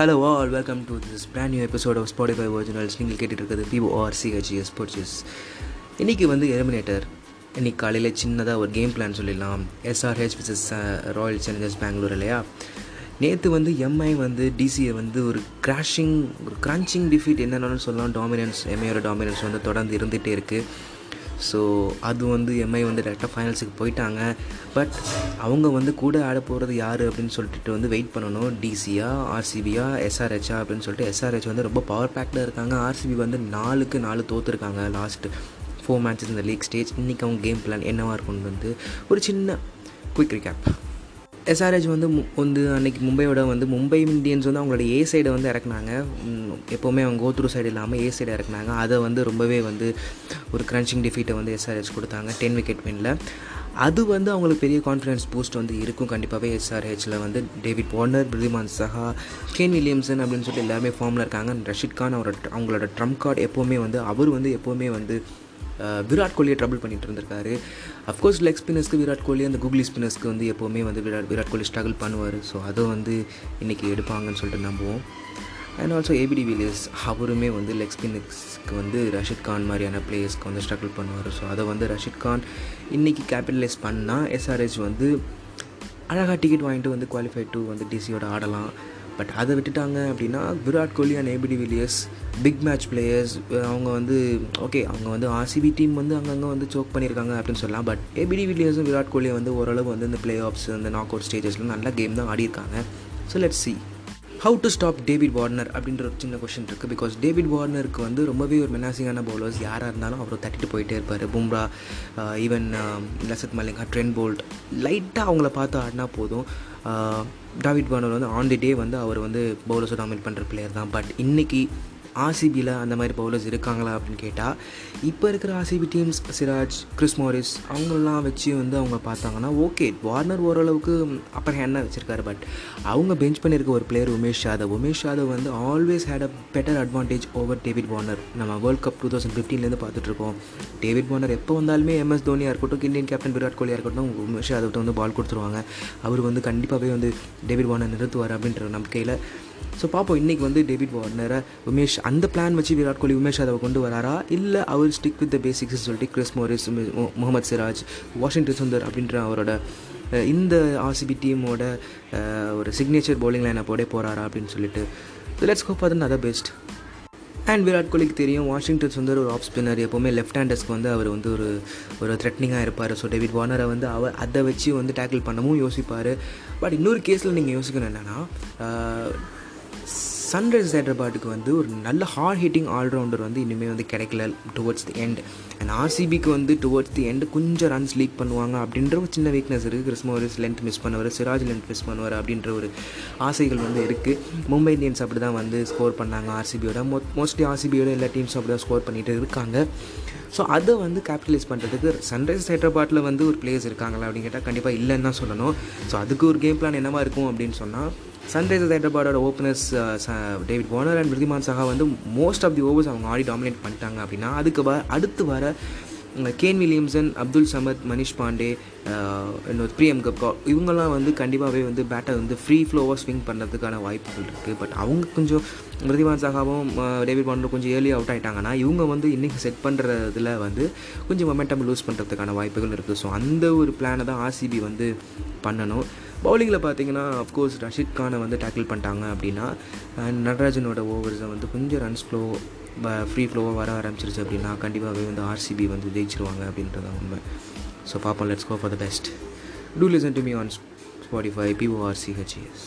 Hello all welcome to this brand new episode of Spotify originals நீங்கள் கேட்டுட்டு இருக்கிறது பிஓஆர் சிஹெச்இஎஸ் purchase இன்றைக்கி வந்து எலிமினேட்டர் இன்றைக்கி காலையில் சின்னதாக ஒரு கேம் பிளான் சொல்லிடலாம். SRH versus Royal Challengers Bangalore இல்லையா? நேற்று வந்து எம்ஐ வந்து டிசியை வந்து ஒரு கிராஷிங் ஒரு கிரான்ச்சிங் டிஃபீட் என்னென்னு சொல்லலாம். டாமினன்ஸ் எம்ஐயோட டாமினன்ஸ் வந்து தொடர்ந்து இருந்துகிட்டே இருக்குது ஸோ அது வந்து எம்ஐ வந்து டேரெக்டாக ஃபைனல்ஸுக்கு போயிட்டாங்க. பட் அவங்க வந்து கூட ஆட போகிறது யார் அப்படின்னு சொல்லிட்டு வந்து வெயிட் பண்ணணும். டிசியா ஆர்சிபியா எஸ்ஆர்ஹெச்சா அப்படின்னு சொல்லிட்டு எஸ்ஆர்ஹெச் வந்து ரொம்ப பவர் பேக்டாக இருக்காங்க. ஆர்சிபி வந்து நாலுக்கு நாலு தோற்றுருக்காங்க லாஸ்ட் ஃபோர் மேட்சஸ் இந்த லீக் ஸ்டேஜ் இன்றைக்கி அவங்க கேம் பிளான் என்னவாக இருக்கும்னு வந்து ஒரு சின்ன குயிக் ரிகேப் எஸ்ஆர்ஹெச் வந்து வந்து அன்னைக்கு மும்பையோட வந்து மும்பை இந்தியன்ஸ் வந்து அவங்களோட ஏ சைடை வந்து இறக்குனாங்க. எப்போவுமே அவங்க கோத்ரூ சைடு இல்லாமல் ஏ சைடு இறக்குனாங்க. அதை வந்து ரொம்பவே வந்து ஒரு கிரன்ச்சிங் டிஃபீட்டை வந்து எஸ்ஆர்ஹெச் கொடுத்தாங்க. டென் விக்கெட் வின்ல அது வந்து அவங்களுக்கு பெரிய கான்ஃபிடன்ஸ் பூஸ்ட் வந்து இருக்கும். கண்டிப்பாகவே எஸ்ஆர்ஹெச்சில் வந்து டேவிட் வார்னர் பிரிதிமான் சஹா கேன் வில்லியம்சன் அப்படின்னு சொல்லிட்டு எல்லாமே ஃபார்மில் இருக்காங்க. ரஷித் கான் அவரோட அவங்களோட ட்ரம்ப் கார்டு எப்போவுமே வந்து அவர் வந்து எப்போவுமே வந்து விராட் கோலியை ட்ரபிள் பண்ணிட்டு இருந்திருக்காரு. அஃப்கோர்ஸ் லெக் ஸ்பின்னர்ஸ்க்கு விராட் கோலி அந்த கூகுளி ஸ்பின்னர்ஸ்க்கு வந்து எப்போவுமே வந்து விராட் விராட் கோலி ஸ்ட்ரகிள் பண்ணுவார். ஸோ அதை வந்து இன்றைக்கி எடுப்பாங்கன்னு சொல்லிட்டு நம்புவோம். அண்ட் ஆல்சோ ஏபிடி வில்லியர்ஸ் அவருமே வந்து லெக் ஸ்பின்னர்ஸ்க்கு வந்து ரஷித் கான் மாதிரியான பிளேயர்ஸ்க்கு வந்து ஸ்ட்ரகிள் பண்ணுவார். ஸோ அதை வந்து ரஷித் கான் இன்றைக்கி கேபிட்டலைஸ் பண்ணால் எஸ்ஆர்ஹெச் வந்து அழகாக டிக்கெட் வாங்கிட்டு வந்து குவாலிஃபை டூ வந்து டிசியோட ஆடலாம். பட் அதை விட்டுட்டாங்க அப்படின்னா Virat Kohli and ABD Villiers big match players அவங்க வந்து ஓகே அவங்க வந்து ஆர்சிபி டீம் வந்து அங்கங்கே வந்து சோக் பண்ணியிருக்காங்க அப்படின்னு சொல்லலாம். பட் ஏபிடி வில்லியர்ஸும் விராட் கோலியும் வந்து ஓரளவு வந்து இந்த பிளே ஆஃப்ஸ் இந்த நாக் அவுட் ஸ்டேஜஸில் நல்ல கேம் தான் ஆடியிருக்காங்க. So let see how to stop David Warner அப்படின்ற ஒரு சின்ன கொஷின் இருக்குது பிகாஸ் டேவிட் வார்னருக்கு வந்து ரொம்பவே ஒரு மெனாசிங்கான பவுலர்ஸ் யாராக இருந்தாலும் அவர் தட்டிட்டு போயிட்டே இருப்பார். Bumrah even Lasith Malinga Trent Boult லைட்டாக அவங்கள பார்த்து ஆடினா போதும். டாவிட் டேவிட் வார்னர் வந்து ஆன் தி டே வந்து அவர் வந்து பவுலர்ஸை டாமினேட் பண்ணுற பிளேயர் தான். பட் இன்றைக்கி ஆர்சிபியில் அந்த மாதிரி பவுலர்ஸ் இருக்காங்களா அப்படின்னு கேட்டால் இப்போ இருக்கிற RCB teams Siraj Chris Morris அவங்களெலாம் வச்சு வந்து அவங்க பார்த்தாங்கன்னா ஓகே வார்னர் ஓரளவுக்கு அப்பர் ஹேண்டாக வச்சுருக்காரு. பட் அவங்க பெஞ்ச் பண்ணியிருக்க ஒரு பிளேயர் உமேஷ் யாதவ். உமேஷ் யாதவ் வந்து always had a better advantage over David Warner நம்ம வேர்ல்ட் கப் டூ தௌசண்ட் ஃபிஃப்டீன்லேருந்து பார்த்துட்ருக்கோம் டேவிட் வார்னர் எப்போ வந்தாலுமே எம்எஸ் தோனியாக இருக்கட்டும் இந்தியன் கேப்டன் விராட் கோலியாக இருக்கட்டும் உமேஷ் யாதவ்கிட்ட வந்து பால் கொடுத்துருவாங்க. அவர் வந்து கண்டிப்பாகவே வந்து டேவிட் வார்னர் நிறுத்துவார் அப்படின்ற நம்பிக்கையில் ஸோ பார்ப்போம் இன்றைக்கி வந்து டேவிட் வார்னரை உமேஷ் அந்த பிளான் வச்சு விராட் கோலி உமேஷ் யாதவை கொண்டு வராரா? இல்லை அவர் ஸ்டிக் வித் த பேசிக்ஸ் சொல்லிட்டு கிறிஸ் மோரிஸ் முகமது சிராஜ் வாஷிங்டன் சுந்தர் அப்படின்ற அவரோட இந்த ஆர்சிபி டீமோட ஒரு சிக்னேச்சர் பவுலிங் லைனை போட போகிறாரா அப்படின்னு சொல்லிட்டு. லெட்ஸ் ஹோப் அது அதர் பெஸ்ட் அண்ட் விராட் கோலிக்கு தெரியும் வாஷிங்டன்ஸ் வந்து ஒரு ஆஃப் ஸ்பின்னர் எப்போவுமே லெஃப்ட் ஹேண்டர்ஸ்க்கு வந்து அவர் வந்து ஒரு ஒரு த்ரெட்னிங்காக இருப்பார். ஸோ டேவிட் வார்னரை வந்து அவர் அதை வச்சு வந்து டேக்கிள் பண்ணவும் யோசிப்பார். பட் இன்னொரு கேஸில் நீங்கள் யோசிக்கணும் என்னென்னா சன்ரைஸ் ஹைதராபாத்துக்கு வந்து ஒரு நல்ல ஹார்ட் ஹிட்டிங் ஆல்ரவுண்டர் வந்து இனிமேல் வந்து கிடைக்கல டுவர்ட்ஸ் தி எண்ட் அண்ட் ஆர்சிபிக்கு வந்து டுவர்ட்ஸ் தி எண்ட் கொஞ்சம் ரன்ஸ் லீக் பண்ணுவாங்க அப்படின்ற ஒரு சின்ன வீக்னஸ் இருக்குது கிறிஸ்மோரிஸ் லென்த் மிஸ் பண்ணுவார் சிராஜ் லென்த் மிஸ் பண்ணுவார் அப்படின்ற ஒரு ஆசைகள் வந்து இருக்குது மும்பை இந்தியன்ஸ் அப்படி தான் வந்து ஸ்கோர் பண்ணாங்க ஆர்சிபியோட மோ மோஸ்ட்லி ஆர்சிபியோட எல்லா டீம்ஸும் அப்படி தான் ஸ்கோர் பண்ணிகிட்டு இருக்காங்க. ஸோ அதை வந்து கேபிட்டலைஸ் பண்ணுறதுக்கு சன்ரைஸ் ஹைதராபாத்தில் வந்து ஒரு பிளேயர்ஸ் இருக்காங்களா அப்படின்னு கேட்டால் கண்டிப்பாக இல்லைன்னு தான் சொல்லணும். ஸோ அதுக்கு ஒரு கேம் பிளான் என்னவாக இருக்கும் அப்படின்னு சொன்னால் Sunrisers ஹைதராபாடோட openers David Warner and Wriddhiman Saha வந்து மோஸ்ட் ஆஃப் தி ஓவர்ஸ் அவங்க ஆடி டாமினேட் பண்ணிட்டாங்க அப்படின்னா அதுக்கு வ அடுத்து வர கேன் வில்லியம்சன் அப்துல் சமத் மனிஷ் பாண்டே இன்னொரு பிரியம் கப்கா இவங்கெல்லாம் வந்து கண்டிப்பாகவே வந்து பேட்டை வந்து ஃப்ரீ ஃப்ளோவாக ஸ்விங் பண்ணுறதுக்கான வாய்ப்புகள் இருக்குது பட் அவங்க கொஞ்சம் பிரதிவான் சகாவும் டேவிட் வார்னர் கொஞ்சம் ஏர்லி அவுட் ஆகிட்டாங்கன்னா இவங்க வந்து இன்றைக்கி செட் பண்ணுறதுல வந்து கொஞ்சம் மொமெண்டம் லூஸ் பண்ணுறதுக்கான வாய்ப்புகள் இருக்குது. ஸோ அந்த ஒரு பிளானை தான் ஆர்சிபி வந்து பண்ணணும். பவுலிங்கில் பார்த்தீங்கன்னா அஃப்கோர்ஸ் ரஷித் கானை வந்து டேக்கிள் பண்ணிட்டாங்க அப்படின்னா நடராஜனோட ஓவர்ஸை வந்து கொஞ்சம் ரன்ஸ் ஃப்ளோ ஃப்ரீ ஃப்ளோவாக வர ஆரம்பிச்சிருச்சு அப்படின்னா கண்டிப்பாகவே வந்து ஆர்சிபி வந்து ஜெயிச்சிருவாங்க அப்படின்றது தான் உண்மை. ஸோ பாப்போம் let's go for the best do listen to me on Spotify பிஓஆர்சிஹெச்எஸ்